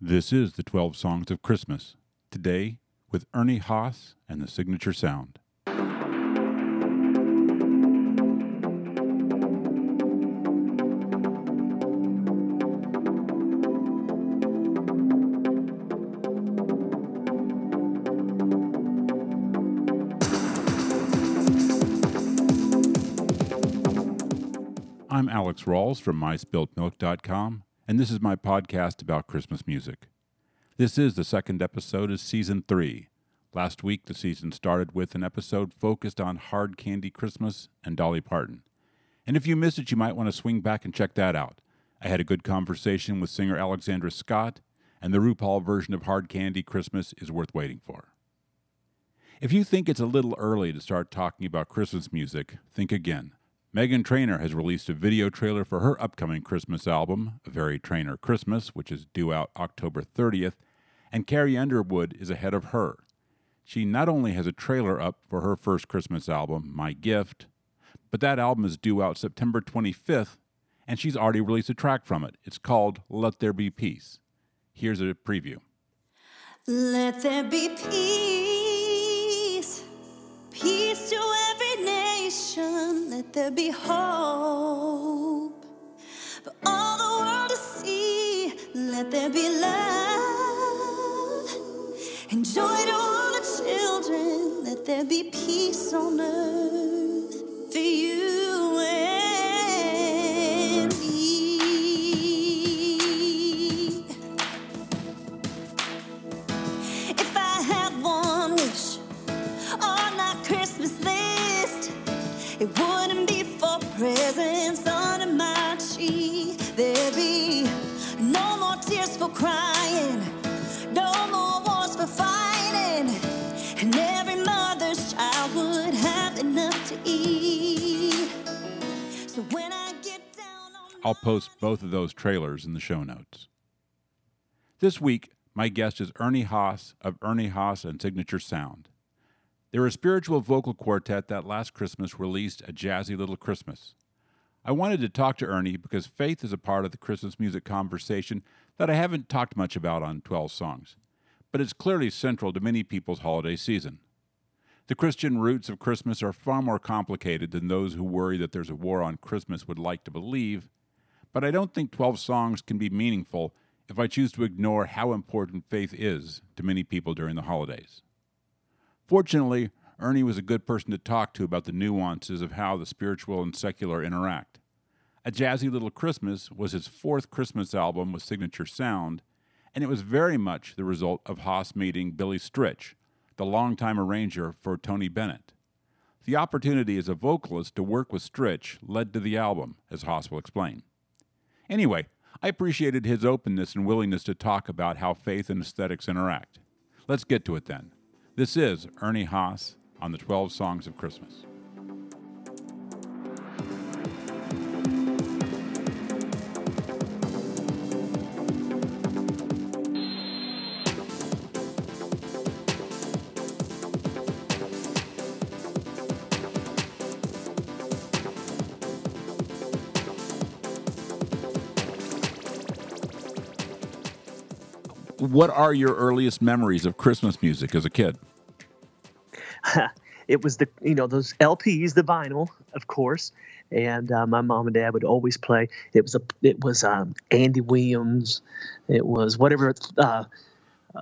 This is the 12 Songs of Christmas. Today, with Ernie Haas and the Signature Sound. I'm Alex Rawls from MySpiltMilk.com, and this is my podcast about Christmas music. This is the second episode of Season 3. Last week, the season started with an episode focused on Hard Candy Christmas and Dolly Parton. And if you missed it, you might want to swing back and check that out. I had a good conversation with singer Alexandra Scott, and the RuPaul version of Hard Candy Christmas is worth waiting for. If you think it's a little early to start talking about Christmas music, think again. Meghan Trainor has released a video trailer for her upcoming Christmas album, A Very Trainor Christmas, which is due out October 30th, and Carrie Underwood is ahead of her. She not only has a trailer up for her first Christmas album, My Gift, but that album is due out September 25th, and she's already released a track from it. It's called Let There Be Peace. Here's a preview. Let there be peace, peace to. Let there be hope for all the world to see. Let there be love and joy to all the children. Let there be peace on earth for you post both of those trailers in the show notes. This week, my guest is Ernie Haas of Ernie Haas and Signature Sound. They're a spiritual vocal quartet that last Christmas released A Jazzy Little Christmas. I wanted to talk to Ernie because faith is a part of the Christmas music conversation that I haven't talked much about on 12 Songs, but it's clearly central to many people's holiday season. The Christian roots of Christmas are far more complicated than those who worry that there's a war on Christmas would like to believe, but I don't think 12 songs can be meaningful if I choose to ignore how important faith is to many people during the holidays. Fortunately, Ernie was a good person to talk to about the nuances of how the spiritual and secular interact. A Jazzy Little Christmas was his fourth Christmas album with signature sound, and it was very much the result of Haas meeting Billy Stritch, the longtime arranger for Tony Bennett. The opportunity as a vocalist to work with Stritch led to the album, as Haas will explain. Anyway, I appreciated his openness and willingness to talk about how faith and aesthetics interact. Let's get to it then. This is Ernie Haas on the 12 Songs of Christmas. What are your earliest memories of Christmas music as a kid? it was the you know those LPs, the vinyl, of course, and uh, my mom and dad would always play. It was a it was um, Andy Williams, it was whatever uh,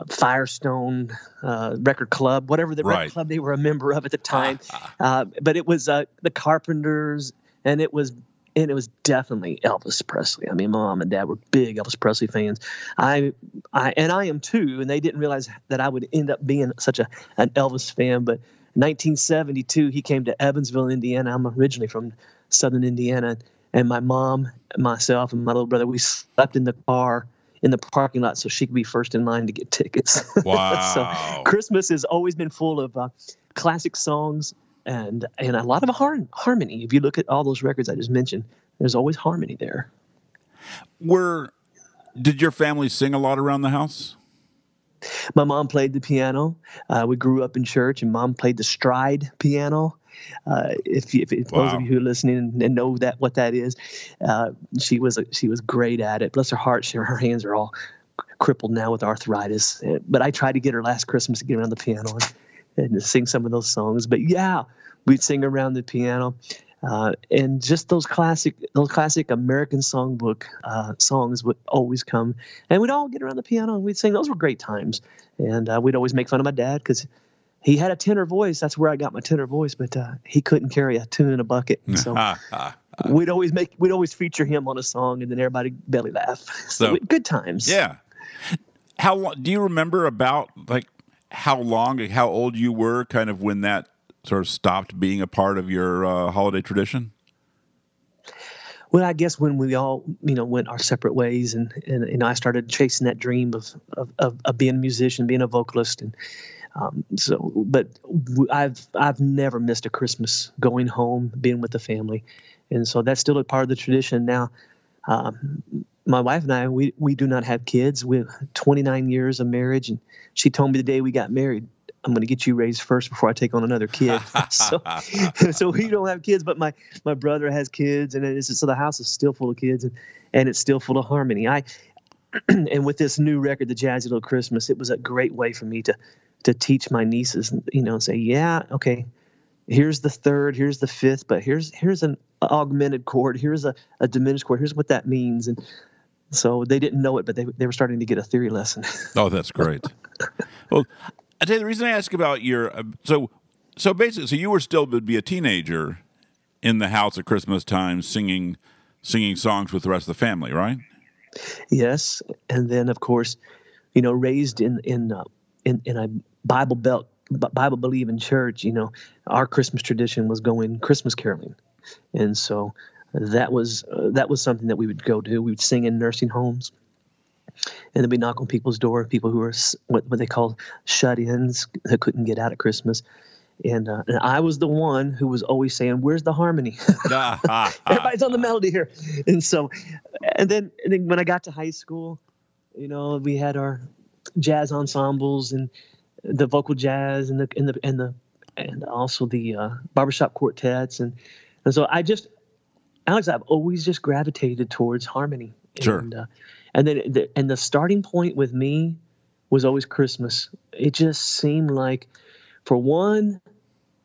Firestone uh, Record Club, whatever the Right. record club they were a member of at the time. uh, but it was uh, the Carpenters, and it was. And it was definitely Elvis Presley. I mean, my mom and dad were big Elvis Presley fans. I, I, and I am too. And they didn't realize that I would end up being such a an Elvis fan. But 1972, he came to Evansville, Indiana. I'm originally from Southern Indiana, and my mom, myself, and my little brother, we slept in the car in the parking lot so she could be first in line to get tickets. Wow. so Christmas has always been full of uh, classic songs and and a lot of har- harmony. If you look at all those records I just mentioned, there's always harmony there. Were did your family sing a lot around the house? My mom played the piano. Uh, we grew up in church, and mom played the stride piano. Uh, if, if, if those of you who are listening and know that what that is, uh, she was a, she was great at it. Bless her heart, she, her hands are all crippled now with arthritis. Uh, but I tried to get her last Christmas to get around the piano and, and sing some of those songs. But yeah, we'd sing around the piano. Uh, and just those classic, those classic American songbook uh, songs would always come, and we'd all get around the piano and we'd sing. Those were great times, and uh, we'd always make fun of my dad because he had a tenor voice. That's where I got my tenor voice, but uh, he couldn't carry a tune in a bucket. So we'd always make, we'd always feature him on a song, and then everybody belly laugh. So, so good times. Yeah. How long do you remember about like how long, how old you were, kind of when that sort of stopped being a part of your uh, holiday tradition? Well, I guess when we all, you know, went our separate ways, and and know, I started chasing that dream of of, of, of being a musician, being a vocalist, and um, so. But I've I've never missed a Christmas going home, being with the family, and so that's still a part of the tradition now. Um, my wife and I, we we do not have kids. We have 29 years of marriage, and she told me the day we got married, I'm going to get you raised first before I take on another kid. so, so we don't have kids, but my my brother has kids, and it's, so the house is still full of kids, and, and it's still full of harmony. I and with this new record, the Jazzy Little Christmas, it was a great way for me to to teach my nieces, you know, say, yeah, okay, here's the third, here's the fifth, but here's here's an augmented chord, here's a, a diminished chord, here's what that means, and so they didn't know it, but they they were starting to get a theory lesson. oh, that's great. well, I tell you the reason I ask about your uh, so so basically so you were still would be a teenager in the house at Christmas time singing singing songs with the rest of the family, right? Yes, and then of course, you know, raised in in uh, in, in a Bible belt Bible believing church, you know, our Christmas tradition was going Christmas caroling, and so that was uh, that was something that we would go do. We would sing in nursing homes and then we knock on people's door, people who are what, what they call shut-ins who couldn't get out at Christmas. And, uh, and I was the one who was always saying, "Where's the harmony? Everybody's on the melody here." And so, and then, and then when I got to high school, you know, we had our jazz ensembles and the vocal jazz and the and the and the and also the uh, barbershop quartets and and so I just Alex, I've always just gravitated towards harmony. Sure. And, uh, and then the, and the starting point with me was always Christmas. It just seemed like for one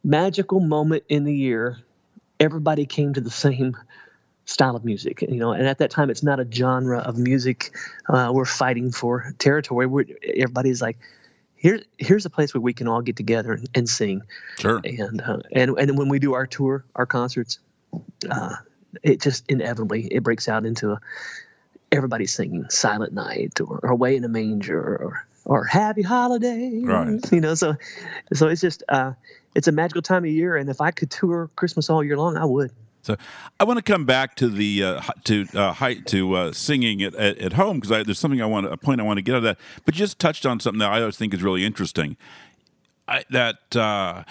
magical moment in the year, everybody came to the same style of music. You know, and at that time, it's not a genre of music. Uh, we're fighting for territory. We're, everybody's like, here's here's a place where we can all get together and, and sing. Sure. And uh, and and when we do our tour, our concerts, uh, it just inevitably it breaks out into a everybody's singing Silent Night or, or Away in a Manger or, or Happy Holiday. Right. You know, so so it's just uh, it's a magical time of year, and if I could tour Christmas all year long, I would. So I want to come back to the uh, to uh, height to uh, singing at, at, at home because there's something I want a point I want to get out of that. But you just touched on something that I always think is really interesting. I, that uh,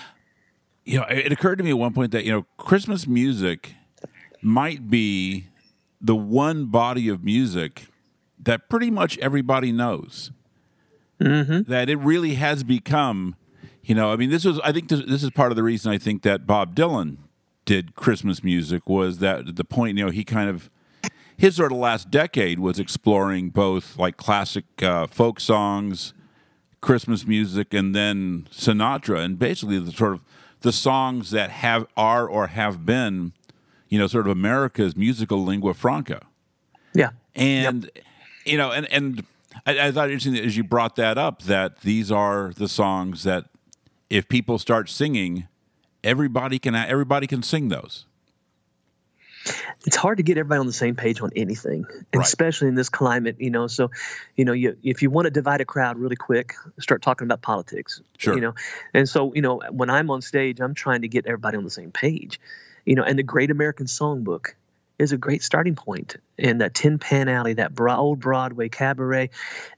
you know, it occurred to me at one point that you know Christmas music might be the one body of music that pretty much everybody knows. Mm-hmm. That it really has become, you know, I mean, this was, I think this, this is part of the reason I think that Bob Dylan did Christmas music was that the point, you know, he kind of, his sort of last decade was exploring both like classic uh, folk songs, Christmas music, and then Sinatra, and basically the sort of the songs that have are or have been you know, sort of America's musical lingua franca. Yeah. And, yep. you know, and, and I, I thought interesting as you brought that up that these are the songs that if people start singing, everybody can everybody can sing those. It's hard to get everybody on the same page on anything, right. especially in this climate. You know, so you know, you, if you want to divide a crowd really quick, start talking about politics. Sure. You know, and so you know, when I'm on stage, I'm trying to get everybody on the same page you know, and the Great American Songbook is a great starting point. And that Tin Pan Alley, that old Broadway cabaret,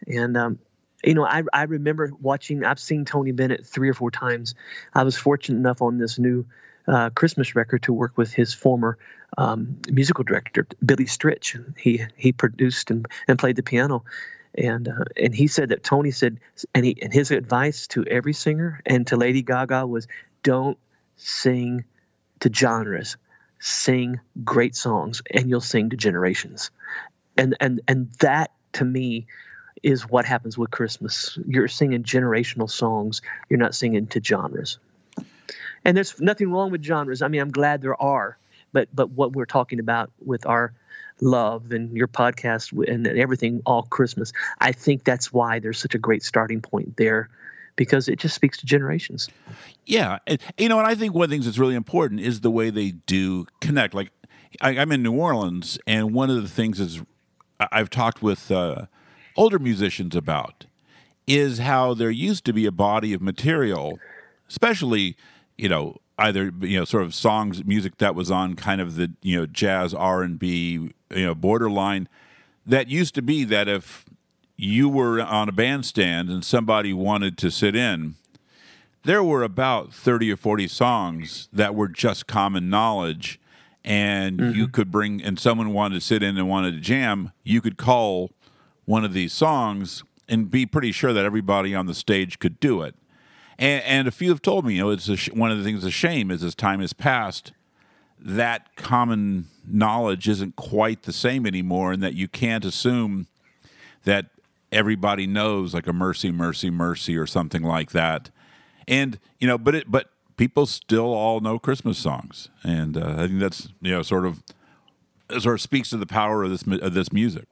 and um, you know, I I remember watching. I've seen Tony Bennett three or four times. I was fortunate enough on this new uh, Christmas record to work with his former um, musical director, Billy Stritch. He he produced and, and played the piano. And uh, and he said that Tony said and he and his advice to every singer and to Lady Gaga was don't sing to genres, sing great songs, and you'll sing to generations. And and and that to me is what happens with Christmas. You're singing generational songs. You're not singing to genres. And there's nothing wrong with genres. I mean, I'm glad there are, but but what we're talking about with our love and your podcast and everything all Christmas, I think that's why there's such a great starting point there because it just speaks to generations. Yeah, you know, and I think one of the things that's really important is the way they do connect. Like, I, am in New Orleans, and one of the things is I've talked with uh, older musicians about is how there used to be a body of material, especially you know either you know sort of songs music that was on kind of the you know jazz R and B you know borderline that used to be that if you were on a bandstand and somebody wanted to sit in there were about 30 or 40 songs that were just common knowledge and mm-hmm. you could bring and someone wanted to sit in and wanted to jam you could call one of these songs and be pretty sure that everybody on the stage could do it and, and a few have told me you know it's sh- one of the things a shame is as time has passed that common knowledge isn't quite the same anymore and that you can't assume that everybody knows like a mercy mercy mercy or something like that and you know but it but people still all know Christmas songs, and uh, I think that's you know sort of sort of speaks to the power of this of this music.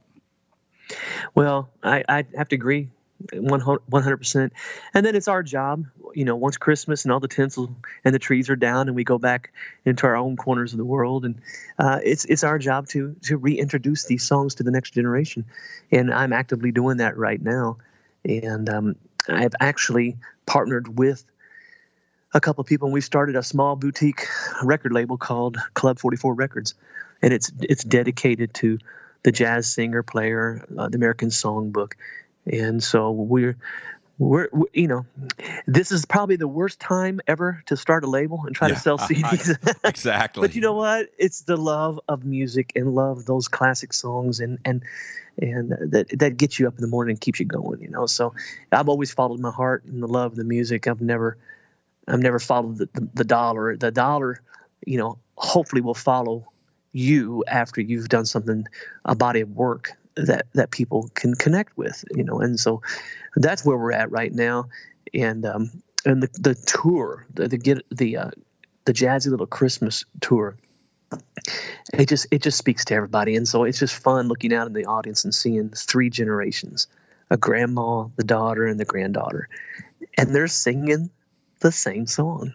Well, I, I have to agree. 100% and then it's our job you know once christmas and all the tinsel and the trees are down and we go back into our own corners of the world and uh, it's it's our job to to reintroduce these songs to the next generation. And i'm actively doing that right now. And um, i've actually partnered with a couple of people, and we started a small boutique record label called Club 44 Records, and it's it's dedicated to the jazz singer, player, uh, the American Songbook, and so we're. We're, we, you know, this is probably the worst time ever to start a label and try yeah, to sell CDs. exactly. but you know what? It's the love of music and love those classic songs and and and that that gets you up in the morning and keeps you going. You know, so I've always followed my heart and the love of the music. I've never I've never followed the, the, the dollar. The dollar, you know, hopefully will follow you after you've done something, a body of work that that people can connect with, you know. And so that's where we're at right now. And um, and the the tour, the the get the uh, the jazzy little Christmas tour. It just it just speaks to everybody, and so it's just fun looking out in the audience and seeing three generations: a grandma, the daughter, and the granddaughter, and they're singing the same song.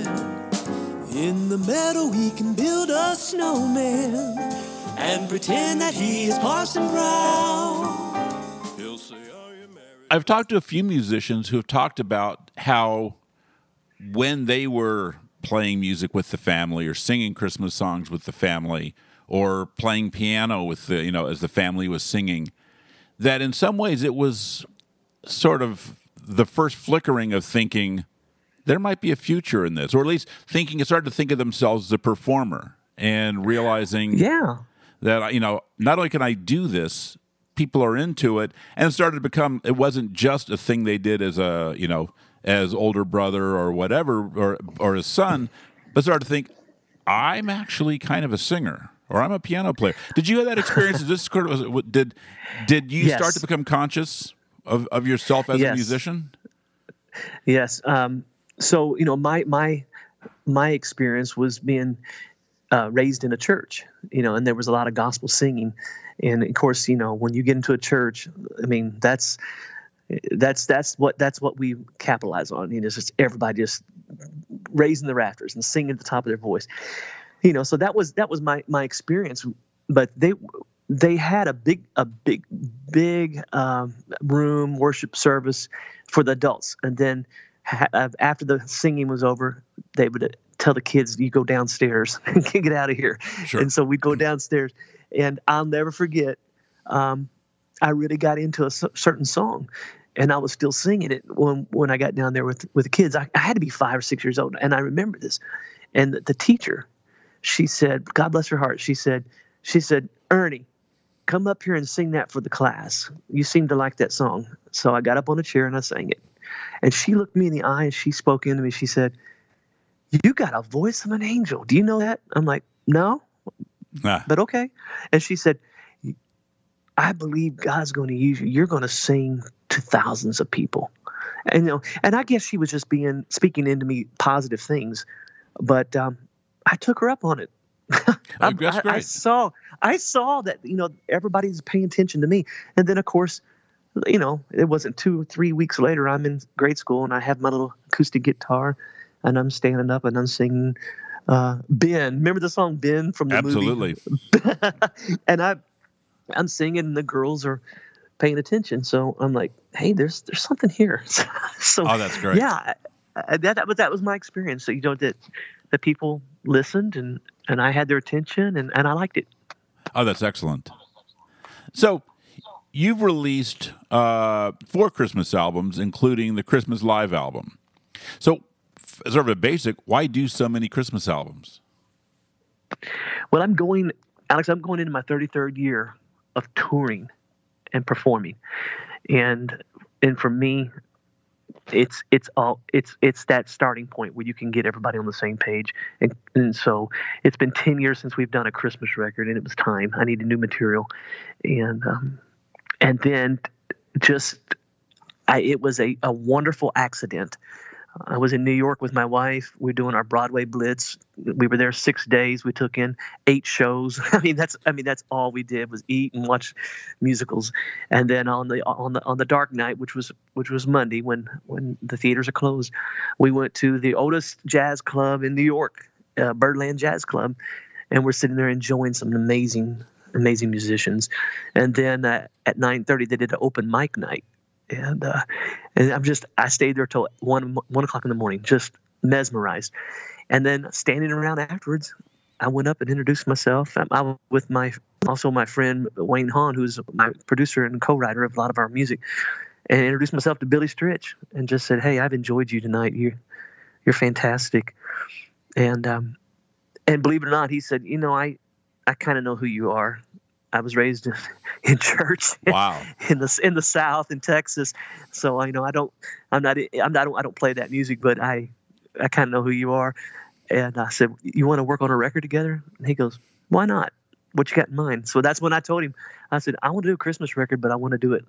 In the meadow, we can build a snowman and pretend that he is Parson Brown. He'll say, Are you married? I've talked to a few musicians who have talked about how when they were playing music with the family or singing Christmas songs with the family, or playing piano with the you know as the family was singing that in some ways it was sort of the first flickering of thinking there might be a future in this or at least thinking it started to think of themselves as a performer and realizing yeah that you know not only can I do this people are into it and it started to become it wasn't just a thing they did as a you know as older brother or whatever or or a son but started to think I'm actually kind of a singer or I'm a piano player. Did you have that experience? Is this did did you yes. start to become conscious of, of yourself as yes. a musician? Yes. Um, so you know, my my my experience was being uh, raised in a church, you know, and there was a lot of gospel singing, and of course, you know, when you get into a church, I mean, that's that's that's what that's what we capitalize on. You know, it's just everybody just raising the rafters and singing at the top of their voice. You know so that was that was my my experience. But they they had a big a big big um, room worship service for the adults. And then after the singing was over they would tell the kids, "You go downstairs and get out of here." Sure. And so we'd go downstairs, and I'll never forget. Um, I really got into a certain song, and I was still singing it when when I got down there with with the kids. I, I had to be five or six years old, and I remember this. And the, the teacher, she said, "God bless her heart," she said, she said, "Ernie, come up here and sing that for the class. You seem to like that song." So I got up on a chair and I sang it. And she looked me in the eye and she spoke into me. She said, "You got a voice of an angel. Do you know that?" I'm like, "No, Ah, but okay. And she said, I believe God's going to use you. You're going to sing to thousands of people. And you know, and I guess she was just being speaking into me positive things, but um, I took her up on it. I, I- I saw, I saw that you know everybody's paying attention to me, and then of course, you know, it wasn't two, three weeks later. I'm in grade school, and I have my little acoustic guitar, and I'm standing up and I'm singing. Uh, ben, remember the song Ben from the movie? absolutely. and I, I'm singing, and the girls are paying attention. So I'm like, hey, there's there's something here. so Oh, that's great. yeah, that that was that was my experience. So you know that the people listened and and I had their attention and and I liked it. Oh, that's excellent. So, you've released uh, four Christmas albums, including the Christmas Live album. So, sort of a basic, why do so many Christmas albums? Well, I'm going, Alex. I'm going into my 33rd year of touring and performing, and and for me, it's it's all it's it's that starting point where you can get everybody on the same page, and and so it's been 10 years since we've done a Christmas record, and it was time. I needed new material, and um, and then just I, it was a, a wonderful accident. I was in New York with my wife. We were doing our Broadway blitz. We were there six days. We took in eight shows. I mean, that's I mean that's all we did was eat and watch musicals. And then on the on the on the dark night, which was which was Monday when when the theaters are closed, we went to the oldest Jazz Club in New York, uh, Birdland Jazz Club, and we're sitting there enjoying some amazing amazing musicians. And then uh, at 9:30 they did an open mic night and uh, and I'm just I stayed there till one one o'clock in the morning, just mesmerized. And then standing around afterwards, I went up and introduced myself. I, I was with my also my friend Wayne Haun, who's my producer and co-writer of a lot of our music, and introduced myself to Billy Stritch and just said, "Hey, I've enjoyed you tonight. You you're fantastic." And um, and believe it or not, he said, "You know, I I kind of know who you are. I was raised in, in church." Wow. in the in the South in Texas. So I know I don't I'm not I'm not I don't play that music, but I I kind of know who you are. And I said, "You want to work on a record together?" And he goes, "Why not? What you got in mind?" So that's when I told him. I said, "I want to do a Christmas record, but I want to do it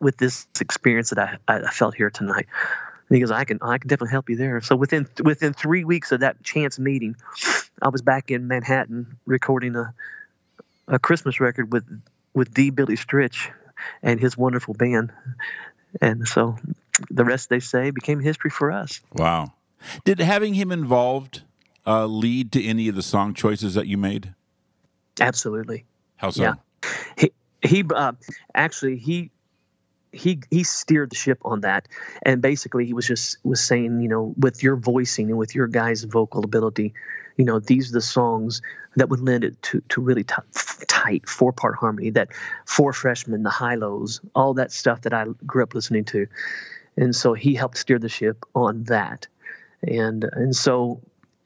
with this experience that I I felt here tonight." And he goes, "I can I can definitely help you there." So within within three weeks of that chance meeting, I was back in Manhattan recording a a Christmas record with with D. Billy Stritch and his wonderful band. And so the rest, they say, became history for us. Wow. Did having him involved uh, lead to any of the song choices that you made? Absolutely. How so? Yeah. He, he uh, actually, he, he he steered the ship on that and basically he was just was saying you know with your voicing and with your guys vocal ability you know these are the songs that would lend it to to really t- tight four part harmony that four freshmen the Hi-Lo's all that stuff that i grew up listening to. And so he helped steer the ship on that. And and so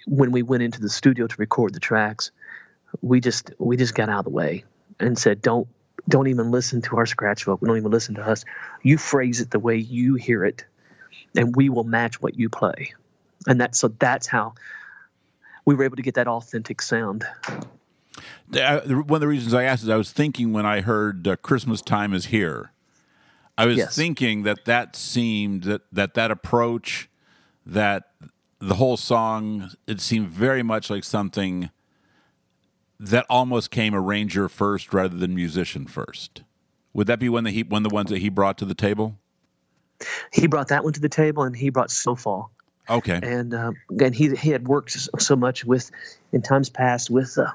when we went into the studio to record the tracks we just we just got out of the way and said don't don't even listen to our scratch vocal. Don't even listen to us. You phrase it the way you hear it and we will match what you play. And that so that's how we were able to get that authentic sound Uh, one of the reasons I asked is I was thinking when I heard uh, "Christmas Time Is Here," I was Yes. thinking that that seemed that that that approach, that the whole song, it seemed very much like something that almost came arranger first rather than musician first. Would that be one that he one of the ones that he brought to the table? he brought that one to the table and he brought snowfall Okay. And um, and he he had worked so much with in times past with uh,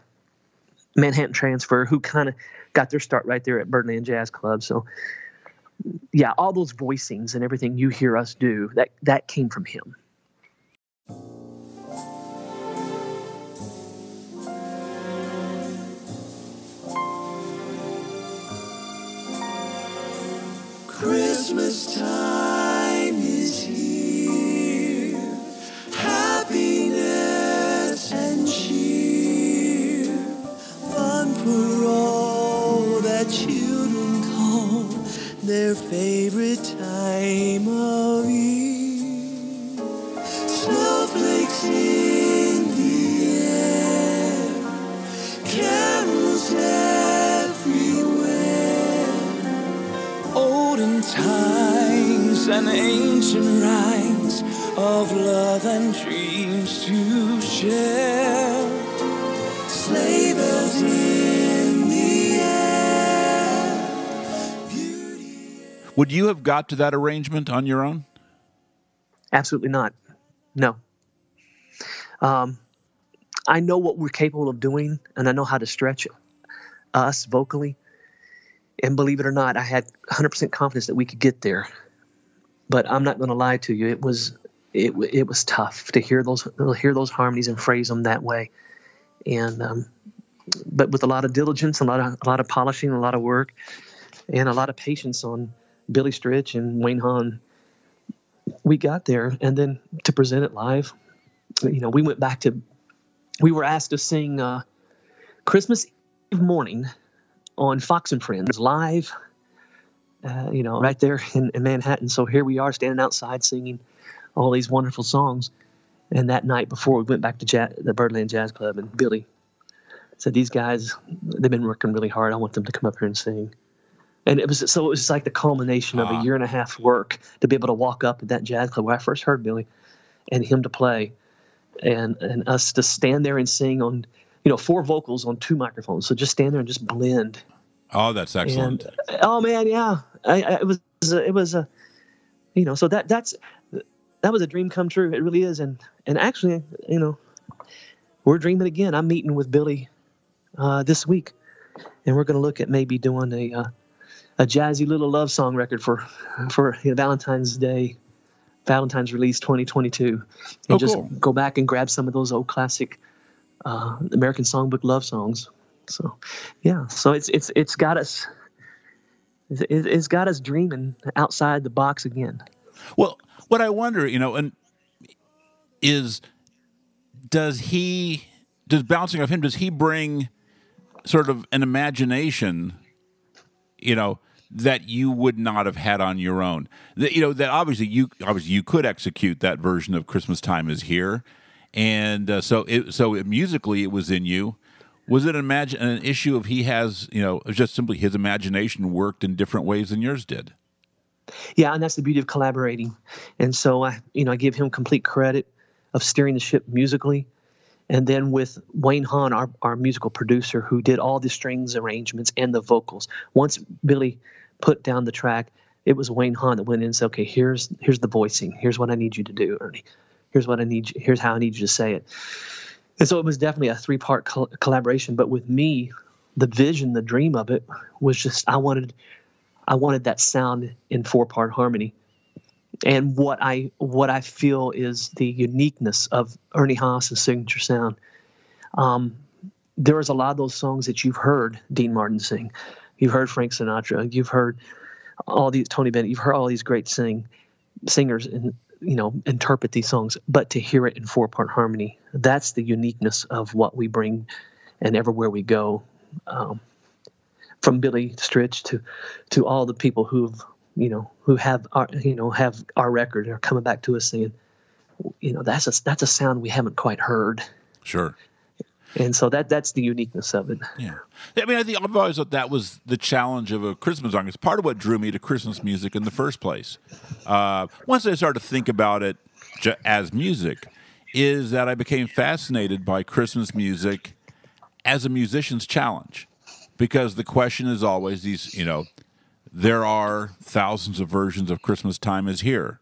Manhattan Transfer, who kind of got their start right there at Birdland Jazz Club. So yeah, all those voicings and everything you hear us do that that came from him. Christmas time. Their favorite time of year. Snowflakes in the air. Carols everywhere. Olden times and ancient rhymes of love and dreams to share. Would you have got to that arrangement on your own? Absolutely not. No. Um, I know what we're capable of doing, and I know how to stretch us vocally. And believe it or not, I had 100% confidence that we could get there. But I'm not going to lie to you; it was it it was tough to hear those hear those harmonies and phrase them that way. And um, but with a lot of diligence, a lot of a lot of polishing, a lot of work, and a lot of patience on Billy Stritch and Wayne Haun, we got there. And then to present it live, you know, we went back to we were asked to sing uh, Christmas Eve morning on Fox and Friends live, uh, you know, right there in, in Manhattan. So here we are standing outside singing all these wonderful songs. And that night before we went back to the Birdland Jazz Club, and Billy said, "These guys, they've been working really hard. I want them to come up here and sing." And it was so it was like the culmination of Ah. a year and a half work to be able to walk up at that jazz club where I first heard Billy, and him to play, and and us to stand there and sing on, you know, four vocals on two microphones. So just stand there and just blend. Oh, that's excellent. And oh man, yeah, I, I, it was it was a, you know, so that that's that was a dream come true. It really is, and and actually, you know, we're dreaming again. I'm meeting with Billy uh, this week, and we're going to look at maybe doing a uh, a jazzy little love song record for for you know, Valentine's Day, Valentine's release 2022, and Oh, just cool. go back and grab some of those old classic uh, American Songbook love songs. So, yeah, so it's it's it's got us. It, it's got us dreaming outside the box again. Well, what I wonder, you know, and is does he does bouncing off him does he bring sort of an imagination, you know, that you would not have had on your own. That you know that obviously you obviously you could execute that version of Christmas time is here, and uh, so it, so it, musically it was in you. Was it an imagine an issue of he has you know just simply his imagination worked in different ways than yours did? Yeah, and that's the beauty of collaborating. And so I, you know, I give him complete credit of steering the ship musically. And then with Wayne Haun, our, our musical producer, who did all the strings arrangements and the vocals. Once Billy put down the track, it was Wayne Haun that went in and said, "Okay, here's here's the voicing. Here's what I need you to do, Ernie. Here's what I need. You, here's how I need you to say it." And so it was definitely a three part col- collaboration. But with me, the vision, the dream of it was just I wanted I wanted that sound in four part harmony. And what I what I feel is the uniqueness of Ernie Haas's signature sound. Um, there is a lot of those songs that you've heard Dean Martin sing. You've heard Frank Sinatra. You've heard all these Tony Bennett. You've heard all these great sing singers and you know interpret these songs. But to hear it in four part harmony, that's the uniqueness of what we bring, and everywhere we go. Um, from Billy Stritch to to all the people who've you know who have our you know have our record are coming back to us saying you know that's a that's a sound we haven't quite heard Sure. And so that that's the uniqueness of it Yeah. I mean, I think I've always thought that was the challenge of a Christmas song. It's part of what drew me to Christmas music in the first place. Uh, once I started to think about it as music, is that I became fascinated by Christmas music as a musician's challenge. Because the question is always these, you know, there are thousands of versions of Christmas time is here.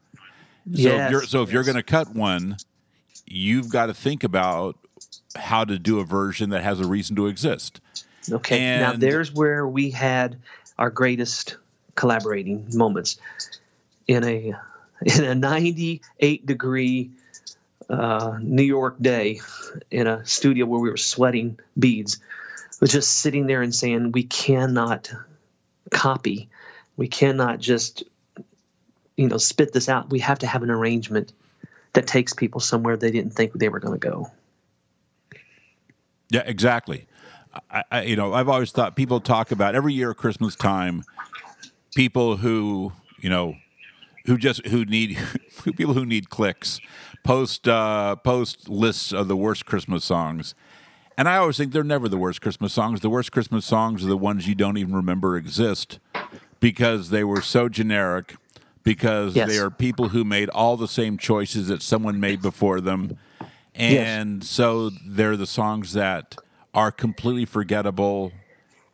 So if you're so if you're going to cut one, you've got to think about how to do a version that has a reason to exist. okay now there's where we had our greatest collaborating moments in a in a 98 degree uh, New York day in a studio where we were sweating beads was just sitting there and saying we cannot copy we cannot just you know spit this out. We have to have an arrangement that takes people somewhere they didn't think they were going to go. Yeah, exactly. I, I, you know, I've always thought people talk about every year at Christmas time, people who you know, who just who need people who need clicks, post uh, post lists of the worst Christmas songs, and I always think they're never the worst Christmas songs. The worst Christmas songs are the ones you don't even remember exist because they were so generic. Because Yes. they are people who made all the same choices that someone made before them, and so they're the songs that are completely forgettable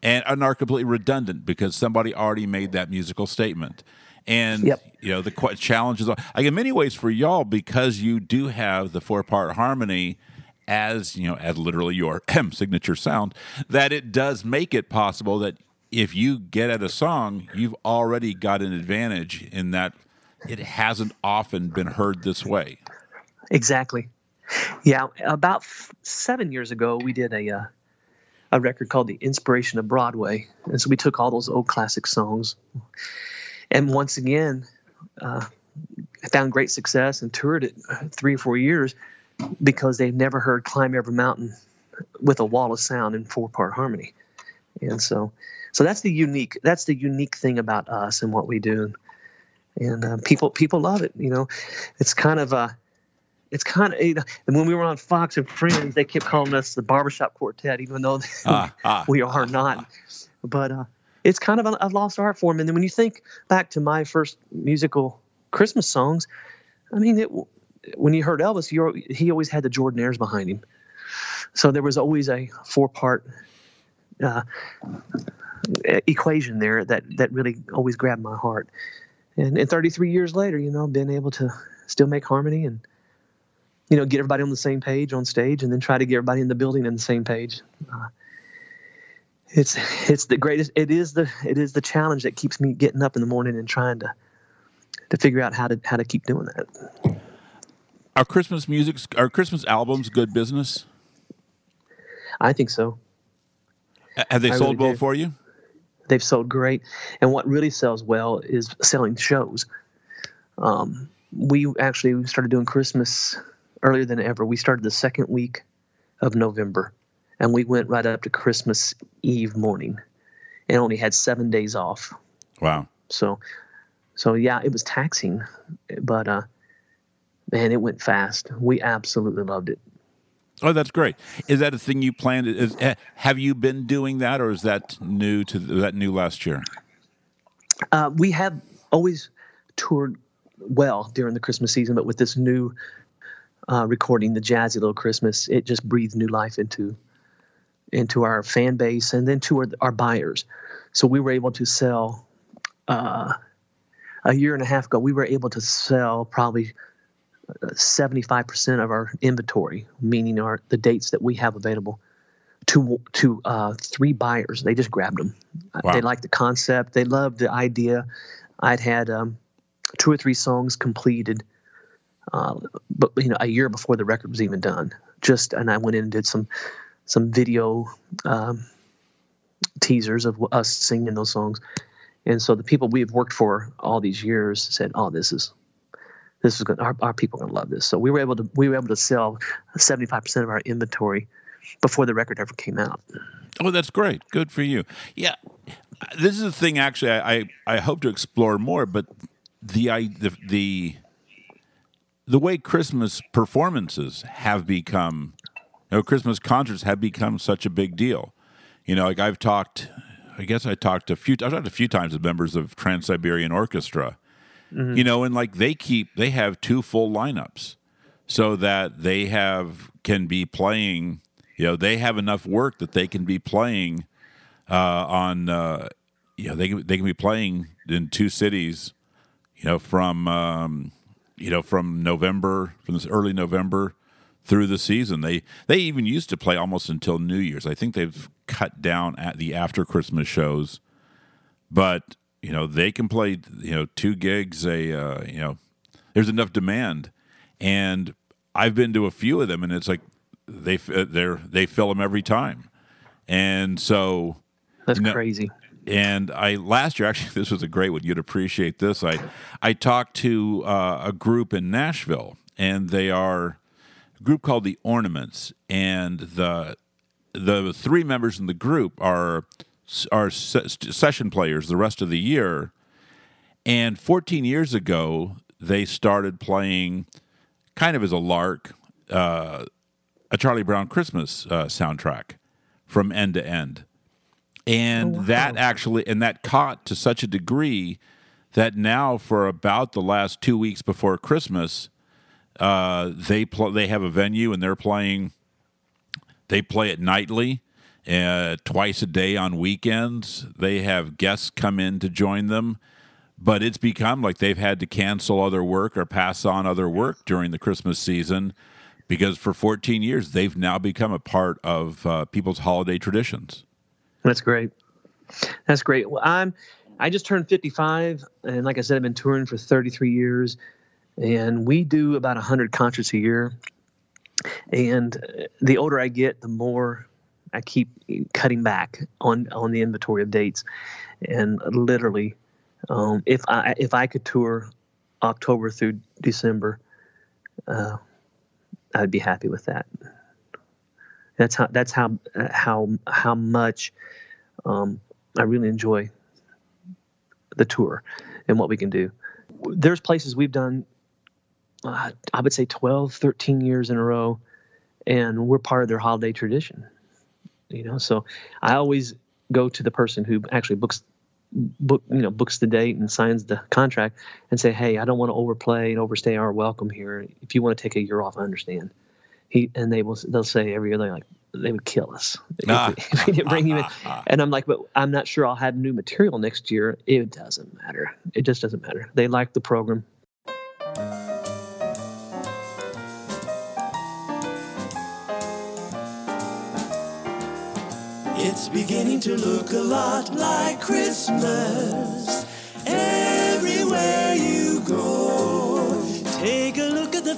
and, and are completely redundant because somebody already made that musical statement. And Yep. you know the qu- challenge is like in many ways for y'all because you do have the four part harmony as you know as literally your signature sound that it does make it possible that if you get at a song you've already got an advantage in that it hasn't often been heard this way. Exactly. Yeah, about f- seven years ago, we did a uh, a record called "The Inspiration of Broadway," and so we took all those old classic songs, and once again, uh, found great success and toured it uh, three or four years because they've never heard "Climb Every Mountain" with a wall of sound in four part harmony, and so so that's the unique that's the unique thing about us and what we do, and uh, people people love it. You know, it's kind of a it's kind of you know, and when we were on Fox and Friends, they kept calling us the barbershop quartet, even though Ah, ah, we are not. But uh, it's kind of a, a lost art form. And then when you think back to my first musical Christmas songs, I mean, it, when you heard Elvis, you he always had the Jordanaires behind him. So there was always a four part uh, equation there that, that really always grabbed my heart. And, and 33 years later, you know, being able to still make harmony and you know, get everybody on the same page on stage, and then try to get everybody in the building on the same page. Uh, it's it's the greatest. It is the it is the challenge that keeps me getting up in the morning and trying to to figure out how to how to keep doing that. Are Christmas music, are Christmas albums good business? I think so. Have they I sold really well do. for you? They've sold great, and what really sells well is selling shows. Um, we actually started doing Christmas earlier than ever. We started the second week of November, and we went right up to Christmas Eve morning, and only had seven days off. Wow. So, so yeah, it was taxing, but uh, man, it went fast. We absolutely loved it. Oh, that's great. Is that a thing you planned? Is, have you been doing that, or is that new to that new last year? Uh, we have always toured well during the Christmas season, but with this new uh, recording, the Jazzy Little Christmas, it just breathed new life into into our fan base and then to our, our buyers. So we were able to sell uh, a year and a half ago. We were able to sell probably seventy five percent of our inventory, meaning our the dates that we have available. To to uh, three buyers, they just grabbed them. Wow. They liked the concept. They loved the idea. I'd had um, two or three songs completed, uh, but you know, a year before the record was even done. Just and I went in and did some some video um, teasers of us singing those songs, and so the people we have worked for all these years said, "Oh, this is." This is good. Our, our people are gonna love this. So we were able to we were able to sell seventy five percent of our inventory before the record ever came out. Oh, that's great. Good for you. Yeah, this is a thing. Actually, I I, I hope to explore more. But the I the the the way Christmas performances have become, you know, Christmas concerts have become such a big deal. You know, like I've talked. I guess I talked a few. I've talked a few times with members of Trans Siberian Orchestra. You know, and like they keep they have two full lineups, so that they have can be playing. You know, they have enough work that they can be playing uh, on. Uh, you know, they can, they can be playing in two cities. You know, from um, you know from November from this early November through the season. They they even used to play almost until New Year's. I think they've cut down at the after Christmas shows, but you know they can play you know two gigs. A uh, you know there's enough demand, and I've been to a few of them, and it's like they they they fill them every time, and so That's No. crazy. And I last year actually this was a great one. You'd appreciate this. I I talked to uh, a group in Nashville, and they are a group called the Ornaments, and the the three members in the group are are session players the rest of the year. And 14 years ago, they started playing kind of as a lark uh, a Charlie Brown Christmas uh, soundtrack from end to end. And oh, wow. that actually, and that caught to such a degree that now, for about the last two weeks before Christmas, uh, they pl- they have a venue and they're playing. They play it nightly, uh, twice a day on weekends. They have guests come in to join them, but it's become like they've had to cancel other work or pass on other work during the Christmas season because for 14 years they've now become a part of uh, people's holiday traditions. That's great. That's great. Well, I'm I just turned 55, and like I said, I've been touring for 33 years, and we do about 100 concerts a year. And the older I get, the more I keep cutting back on on the inventory of dates, and literally, um, if I if I could tour October through December, uh, I'd be happy with that. That's how that's how how how much um, I really enjoy the tour and what we can do. There's places we've done, uh, I would say 12, 13 years in a row, and we're part of their holiday tradition. You know, so I always go to the person who actually books book you know books the date and signs the contract and say hey i don't want to overplay and overstay our welcome here if you want to take a year off i understand he and they will they'll say every year they're like they would kill us. If, we, if we didn't bring you in. Ah, ah, ah. And i'm like but i'm not sure i'll have new material next year. It doesn't matter. It just doesn't matter. They like the program. It's beginning to look a lot like Christmas. Everywhere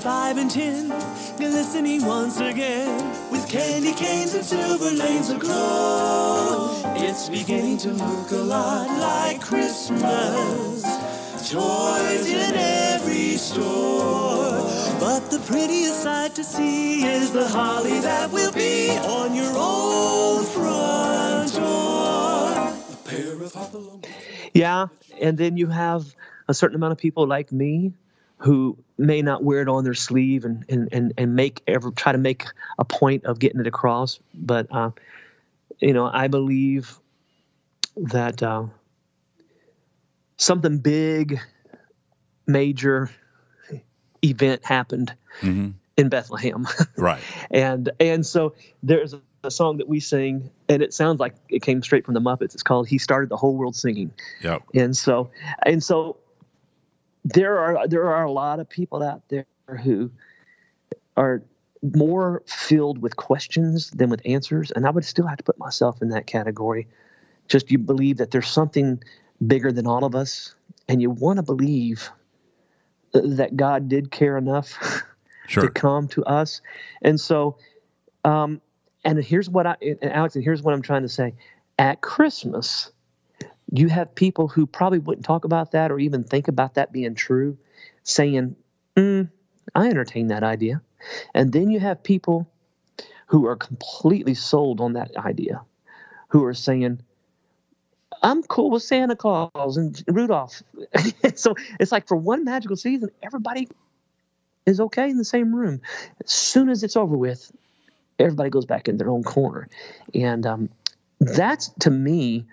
five and ten, glistening once again with candy canes and silver lanes aglow. It's beginning to look a lot like Christmas. Toys in every store. But the prettiest sight to see is the holly that will be on your own front door. Of. Yeah, and then you have a certain amount of people like me who may not wear it on their sleeve and and and, and make ever try to make a point of getting it across. But uh, you know i believe that uh, something big major event happened mm-hmm. in bethlehem. Right. And and so there's a, a song that we sing and it sounds like it came straight from the muppets. It's called he started the whole world singing. Yep. and so and so there are there are a lot of people out there who are more filled with questions than with answers and i would still have to put myself in that category. Just you believe that there's something bigger than all of us and you want to believe that god did care enough sure. to come to us. And so um and here's what i and alex and here's what i'm trying to say. At christmas you have people who probably wouldn't talk about that or even think about that being true saying, mm, I entertain that idea. And then you have people who are completely sold on that idea, who are saying, I'm cool with Santa Claus and Rudolph. so it's like for one magical season, everybody is okay in the same room. As soon as it's over with, everybody goes back in their own corner. And um, that's to me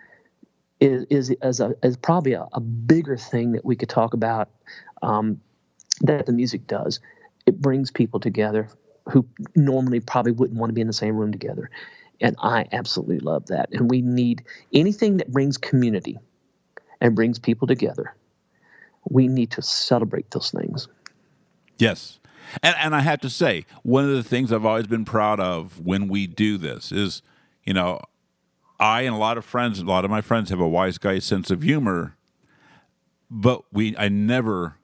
is is as a probably a, a, bigger thing that we could talk about um, that the music does. It brings people together who normally probably wouldn't want to be in the same room together, and I absolutely love that. And we need anything that brings community and brings people together. We need to celebrate those things. Yes. And, and I have to say, one of the things I've always been proud of when we do this is, you know, I and a lot of friends, a lot of my friends have a wise guy sense of humor, but we I never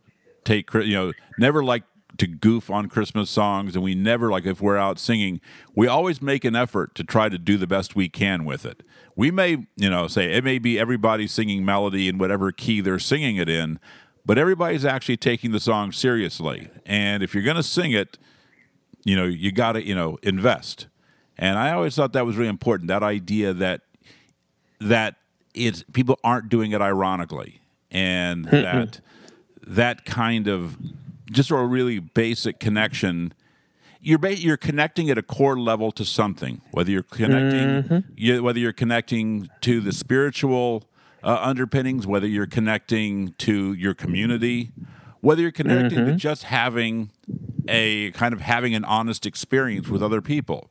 take you know never like to goof on Christmas songs, and we never like if we're out singing, we always make an effort to try to do the best we can with it. We may, you know, say it may be everybody singing melody in whatever key they're singing it in, but everybody's actually taking the song seriously. And if you're going to sing it, you know, you got to, you know, invest. And I always thought that was really important. That idea that that it's people aren't doing it ironically, and hmm, hmm. that that kind of just a really basic connection. You're ba- you're connecting at a core level to something, whether you're connecting, mm-hmm. you, whether you're connecting to the spiritual uh, underpinnings, whether you're connecting to your community, whether you're connecting to mm-hmm. just having a kind of having an honest experience with other people.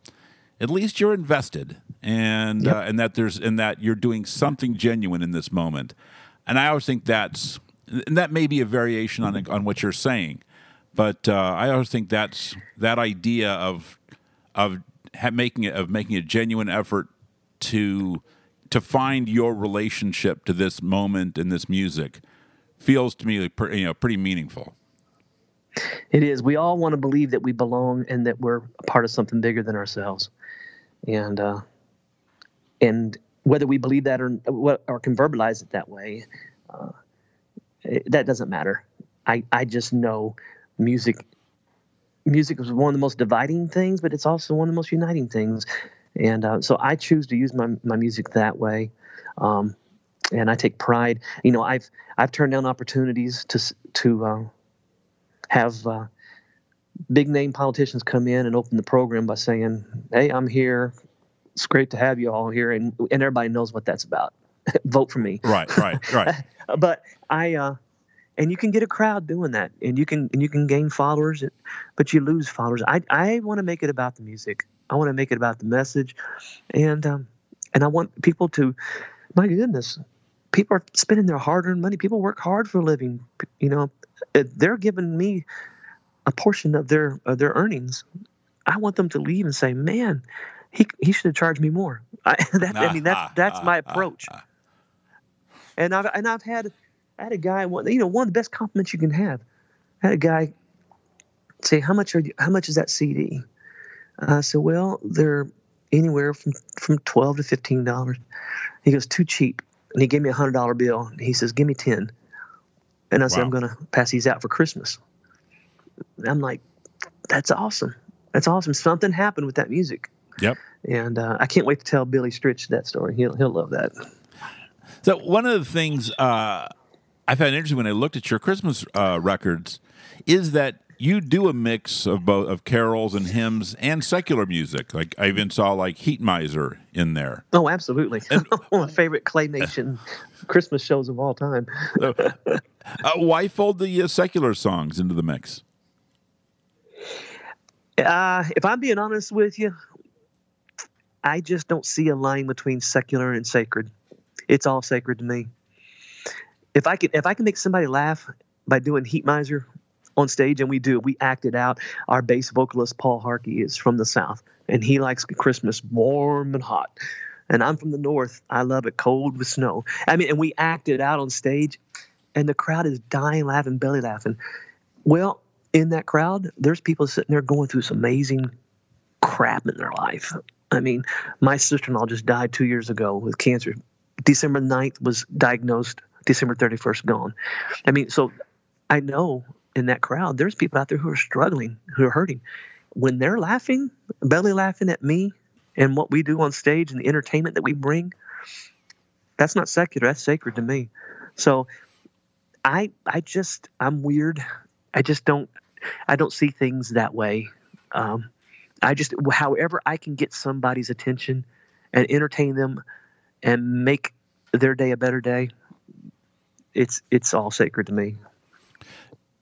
At least you're invested, and uh, and that there's and that you're doing something genuine in this moment. And I always think that's and that may be a variation on on what you're saying, but uh, I always think that's that idea of of ha- making it of making a genuine effort to to find your relationship to this moment and this music feels to me like, you know pretty meaningful. It is. We all want to believe that we belong and that we're a part of something bigger than ourselves, and uh, and whether we believe that or or can verbalize it that way, uh, it, that doesn't matter. I I just know music. Music is one of the most dividing things, but it's also one of the most uniting things, and uh, so I choose to use my my music that way. Um, and I take pride. You know, I've I've turned down opportunities to to uh, have uh, big name politicians come in and open the program by saying, "Hey, I'm here. It's great to have you all here," and and everybody knows what that's about. Vote for me. Right, right, right. But I uh, and you can get a crowd doing that, and you can and you can gain followers, but you lose followers. I I want to make it about the music. I want to make it about the message, and um, and I want people to, my goodness, people are spending their hard-earned money. People work hard for a living. You know, Uh, they're giving me a portion of their of their earnings. I want them to leave and say, "Man, he he should have charged me more." I, that, I mean, that's that's my approach. And I've and I've had I had a guy one you know one of the best compliments you can have. I had a guy say, "How much are you, how much is that CD?" I said, "Well, they're anywhere from from twelve to fifteen dollars." He goes, "Too cheap," and he gave me a hundred dollar bill. He says, "Give me 10. And I said, "I'm going to pass these out for Christmas." And I'm like, "That's awesome. That's awesome. Something happened with that music." Yep. And uh, I can't wait to tell Billy Stritch that story. He'll he'll love that. So one of the things uh, I found interesting when I looked at your Christmas uh, records is that you do a mix of both of carols and hymns and secular music. Like I even saw like Heat Miser in there. Oh, absolutely. one of my favorite claymation Christmas shows of all time. So, uh, why fold the uh, secular songs into the mix? Uh, if I'm being honest with you, I just don't see a line between secular and sacred. It's all sacred to me. If I can, if I can make somebody laugh by doing Heat Miser on stage, and we do, we act it out. Our bass vocalist Paul Harkey is from the South, and he likes Christmas warm and hot. And I'm from the North. I love it cold with snow. I mean, and we act it out on stage, and the crowd is dying laughing, belly laughing. Well, in that crowd, there's people sitting there going through some amazing crap in their life. I mean, my sister in law just died two years ago with cancer. December 9th was diagnosed, December 31st gone. I mean, so I know in that crowd, there's people out there who are struggling, who are hurting. When they're laughing, belly laughing at me and what we do on stage and the entertainment that we bring, that's not secular, that's sacred to me. So I I just I'm weird. I just don't I don't see things that way. Um, I just however I can get somebody's attention and entertain them and make their day a better day. It's it's all sacred to me.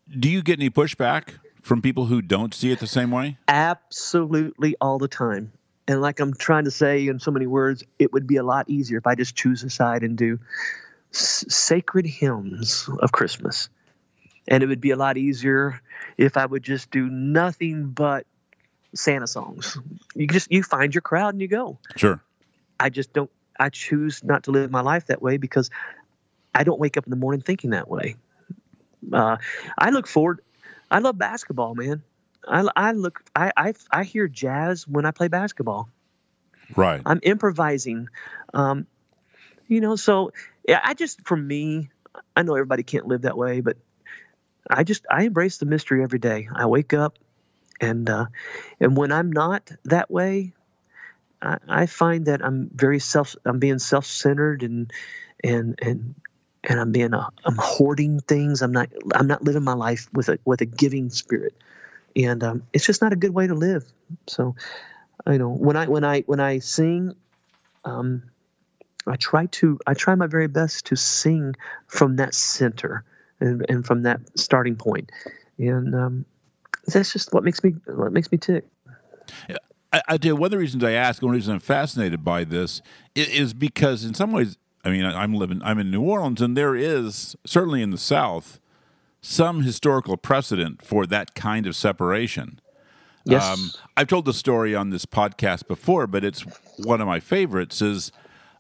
Do you get any pushback from people who don't see it the same way? Absolutely all the time. And like I'm trying to say in so many words, it would be a lot easier if I just choose a side and do s- sacred hymns of Christmas. And it would be a lot easier if I would just do nothing but Santa songs. You just you find your crowd and you go. Sure. I just don't I choose not to live my life that way because I don't wake up in the morning thinking that way. Uh, I look forward I love basketball, man. I, I look I, I I hear jazz when I play basketball. Right. I'm improvising. Um, you know, so yeah, I just for me, I know everybody can't live that way, but I just I embrace the mystery every day. I wake up and uh, and when I'm not that way, I, I find that I'm very self I'm being self centered and and and and I'm being a, I'm hoarding things. I'm not I'm not living my life with a with a giving spirit, and um, it's just not a good way to live. So, you know, when I when I when I sing, um, I try to I try my very best to sing from that center and, and from that starting point, and um, that's just what makes me what makes me tick. I, I tell you, one of the reasons I ask, one of the reasons I'm fascinated by this is, is because, in some ways, I mean, I- I'm living, I'm in New Orleans, and there is certainly in the South some historical precedent for that kind of separation. Yes, Um, I've told the story on this podcast before, but it's one of my favorites. Is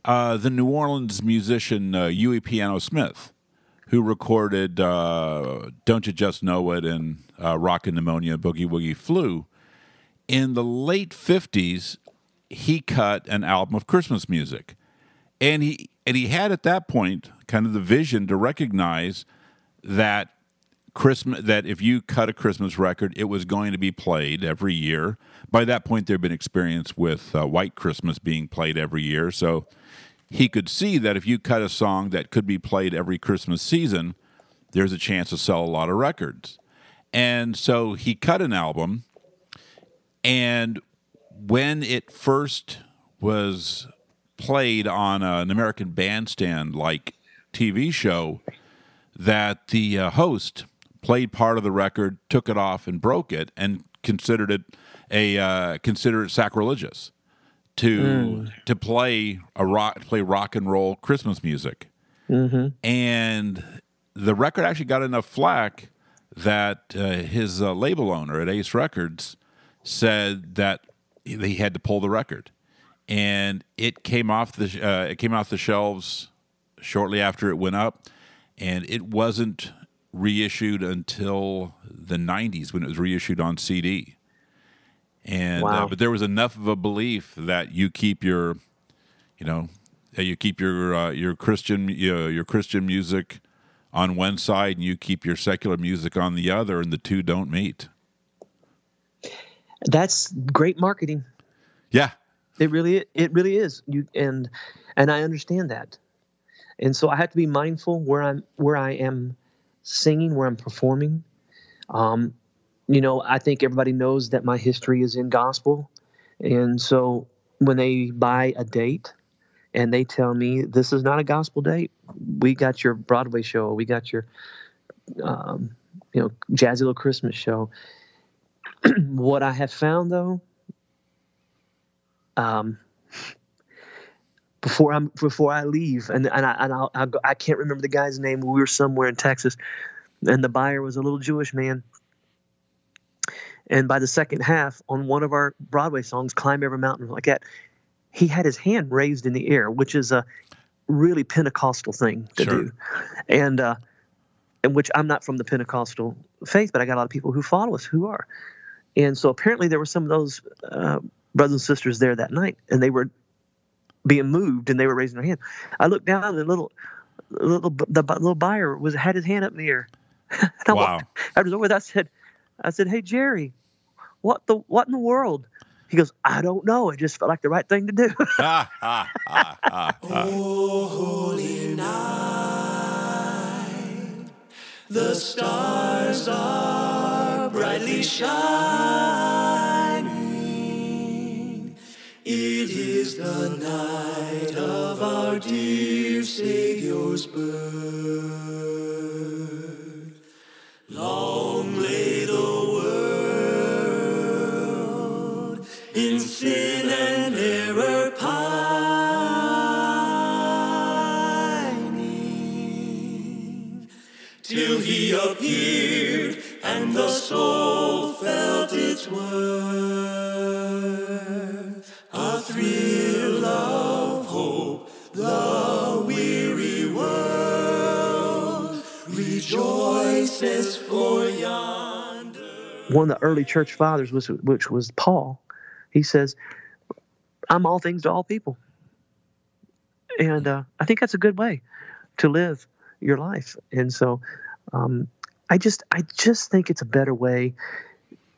uh, the New Orleans musician uh, Huey Piano Smith, who recorded uh, "Don't You Just Know It" and uh, "Rockin' Pneumonia," "Boogie Woogie Flu." In the late fifties, he cut an album of Christmas music, and he and he had at that point kind of the vision to recognize that Christmas that if you cut a Christmas record, it was going to be played every year. By that point, there had been experience with uh, White Christmas being played every year, so he could see that if you cut a song that could be played every Christmas season, there's a chance to sell a lot of records. And so he cut an album, and when it first was played on an American Bandstand like TV show, that the uh, host played part of the record, took it off, and broke it, and considered it a uh, considered it sacrilegious to to play a rock play rock and roll Christmas music. And the record actually got enough flack that uh, his uh, label owner at Ace Records said that he had to pull the record, and it came off the uh, it came off the shelves shortly after it went up, and it wasn't reissued until the '90s when it was reissued on CD. And uh, but there was enough of a belief that you keep your, you know, that you keep your uh, your Christian you know, your Christian music on one side and you keep your secular music on the other, and the two don't meet. that's great marketing. Yeah, It really it really is. You and and I understand that. And so I have to be mindful where I'm where I am singing, where I'm performing. Um, you know, I think everybody knows that my history is in gospel. And so when they buy a date and they tell me this is not a gospel date, we got your Broadway show, we got your um, you know, jazzy little Christmas show. what I have found though um, before I'm before I leave, and and I and I'll, I'll go, I can't remember the guy's name. We were somewhere in Texas, and the buyer was a little Jewish man. And by the second half, on one of our Broadway songs, "Climb Every Mountain," like that, he had his hand raised in the air, which is a really Pentecostal thing to Sure. do, and uh, and which I'm not from the Pentecostal faith, but I got a lot of people who follow us who are. And so apparently there were some of those uh, brothers and sisters there that night, and they were being moved and they were raising their hand. I looked down and the little, little the little buyer was had his hand up in the air. and I Wow. walked, I was over there. I said, I said, hey Jerry, what the what in the world? He goes, I don't know. It just felt like the right thing to do. Ah, ah, ah. The stars are brightly shining. It is the night of our dear Savior's birth. Sin and error pining till he appeared and the soul felt its worth. A thrill of hope, the weary world rejoices for yonder one of the early church fathers, was, which was Paul, he says, I'm all things to all people. And uh, I think that's a good way to live your life. And so um, I just I just think it's a better way.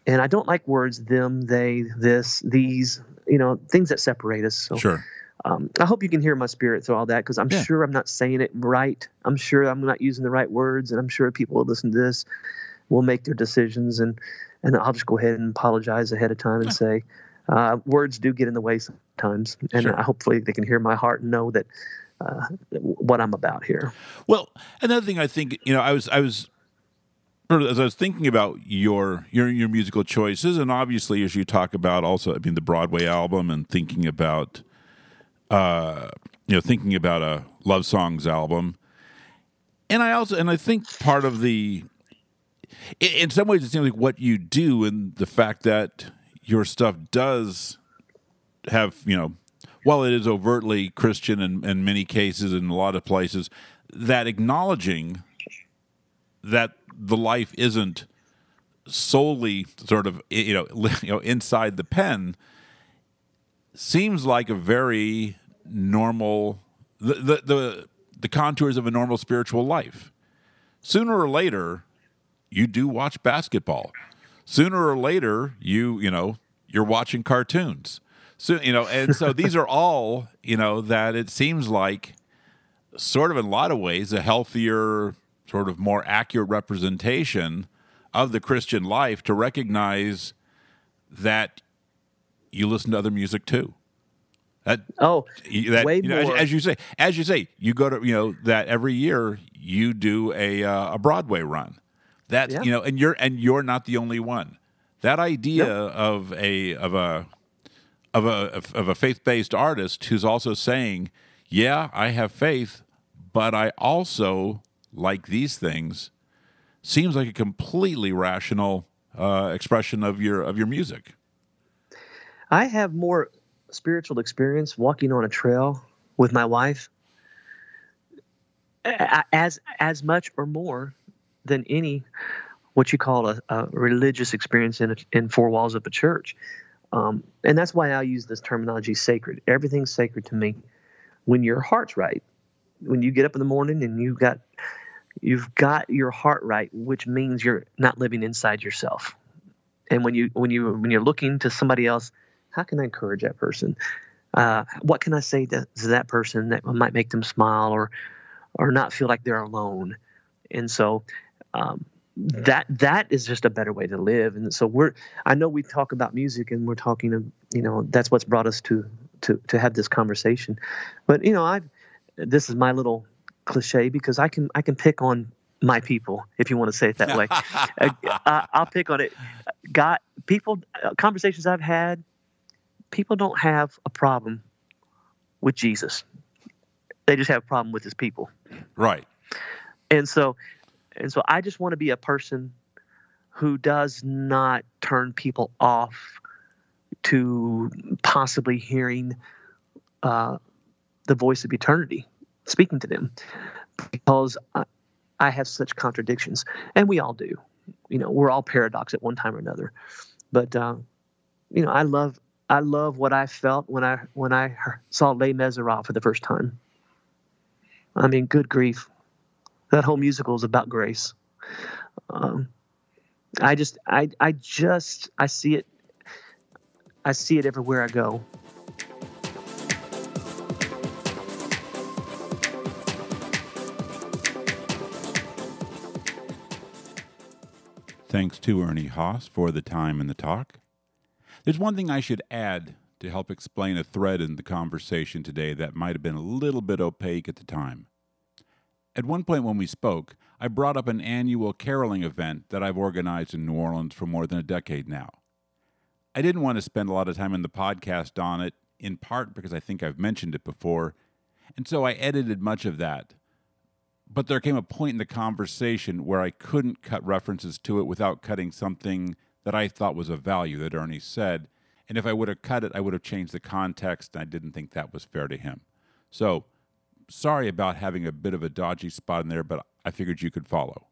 And I don't like words them, they, this, these, you know, things that separate us. So Sure. um, I hope you can hear my spirit through all that because I'm Yeah. sure I'm not saying it right. I'm sure I'm not using the right words, and I'm sure people will listen to this will make their decisions. And and I'll just go ahead and apologize ahead of time and say uh, words do get in the way sometimes, and Sure. hopefully they can hear my heart and know that uh, what I'm about here. Well, another thing I think you know, I was I was as I was thinking about your your your musical choices, and obviously as you talk about also, I mean, the Broadway album, and thinking about, uh, you know, thinking about a love songs album, and I also and I think part of the, in some ways, it seems like what you do, and the fact that your stuff does have you know while it is overtly christian in, in many cases in a lot of places that acknowledging that the life isn't solely sort of you know you know inside the pen seems like a very normal the the the, the contours of a normal spiritual life. Sooner or later you do watch basketball sooner or later you you know you're watching cartoons so you know and so these are all you know that it seems like sort of in a lot of ways a healthier sort of more accurate representation of the christian life to recognize that you listen to other music too that Oh, that, way you know, as, more. as you say, as you say, you go to you know that every year you do a uh, a Broadway run. That's Yeah. you know, and you're and you're not the only one. That idea of a of a of a of a faith based artist who's also saying, "Yeah, I have faith, but I also like these things," seems like a completely rational uh, expression of your of your music. I have more spiritual experience walking on a trail with my wife as as much or more than any what you call a, a religious experience in a, in four walls of a church. Um, and that's why I use this terminology sacred. Everything's sacred to me when your heart's right. When you get up in the morning and you got you've got your heart right, which means you're not living inside yourself. And when you when you when you're looking to somebody else, how can I encourage that person? Uh, what can I say to, to that person that might make them smile or or not feel like they're alone? And so um, that that is just a better way to live. And so we're I know we talk about music and we're talking of you know that's what's brought us to to to have this conversation. But you know I this is my little cliche because I can I can pick on my people if you want to say it that way. I, I'll pick on it. God, people, uh, conversations I've had, people don't have a problem with Jesus. They just have a problem with his people. Right. And so, and so I just want to be a person who does not turn people off to possibly hearing uh, the voice of eternity speaking to them because I, I have such contradictions, and we all do. You know, we're all paradox at one time or another. But uh, you know, I love I love what I felt when I when I saw Les Miserables for the first time. I mean, good grief, that whole musical is about grace. Um, I just I I just I see it. I see it everywhere I go. Thanks to Ernie Haase for the time and the talk. There's one thing I should add to help explain a thread in the conversation today that might have been a little bit opaque at the time. At one point when we spoke, I brought up an annual caroling event that I've organized in New Orleans for more than a decade now. I didn't want to spend a lot of time in the podcast on it, in part because I think I've mentioned it before, and so I edited much of that but there came a point in the conversation where I couldn't cut references to it without cutting something that I thought was of value that Ernie said. And if I would have cut it, I would have changed the context, and I didn't think that was fair to him. So, sorry about having a bit of a dodgy spot in there, but I figured you could follow.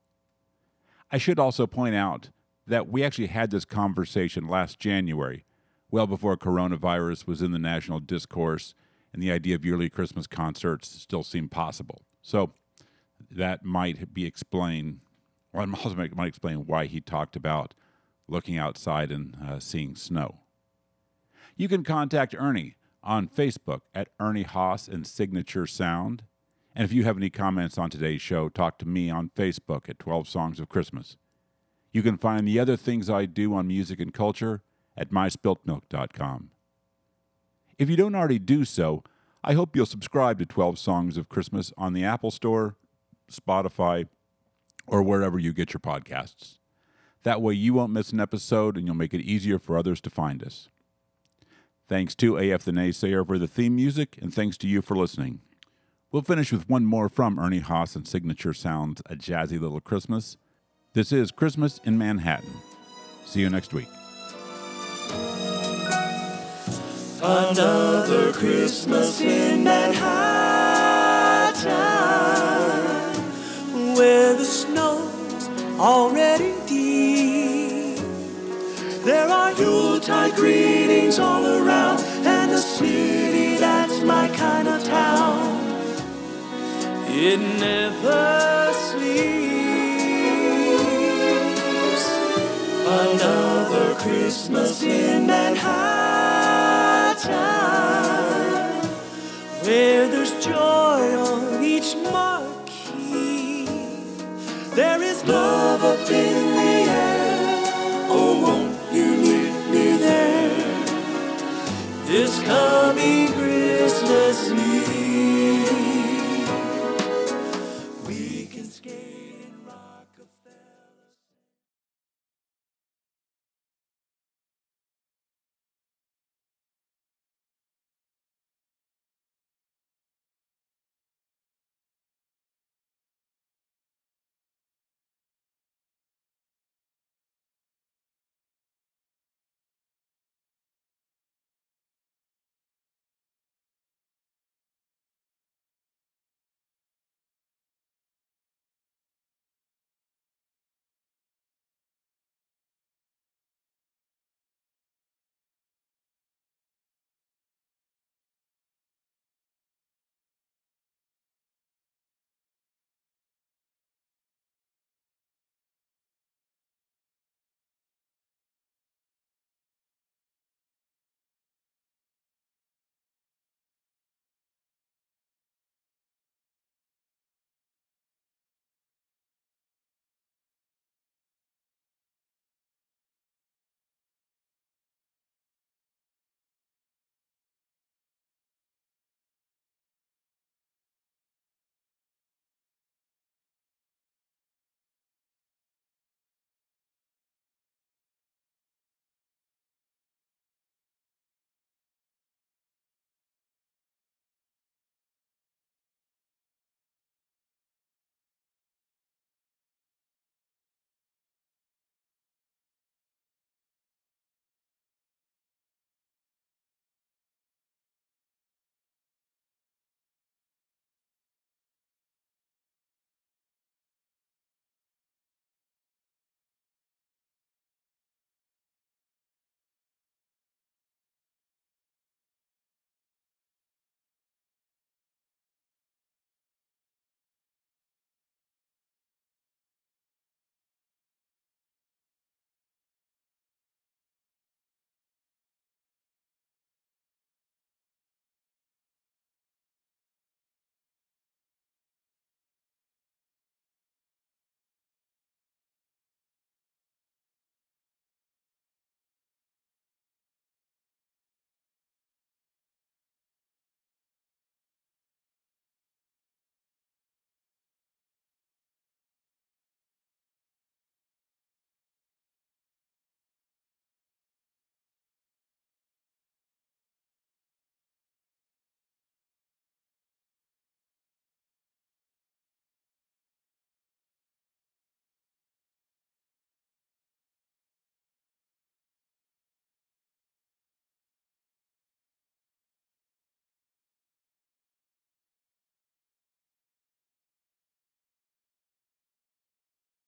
I should also point out that we actually had this conversation last January, well before coronavirus was in the national discourse and the idea of yearly Christmas concerts still seemed possible. So that might be explained, or also might explain why he talked about looking outside and uh, seeing snow. You can contact Ernie on Facebook at Ernie Haase and Signature Sound. And if you have any comments on today's show, talk to me on Facebook at 12 Songs of Christmas. You can find the other things I do on music and culture at myspiltmilk.com. If you don't already do so, I hope you'll subscribe to 12 Songs of Christmas on the Apple Store, Spotify, or wherever you get your podcasts. That way you won't miss an episode and you'll make it easier for others to find us. Thanks to AF the Naysayer for the theme music, and thanks to you for listening. We'll finish with one more from Ernie Haase and Signature Sounds, A Jazzy Little Christmas. This is Christmas in Manhattan. See you next week. Another Christmas in Manhattan, where the snow's already. There are Yuletide greetings all around, and a city that's my kind of town. It never sleeps. Another Christmas in Manhattan, where there's joy on each marquee. There is love up in coming Christmas.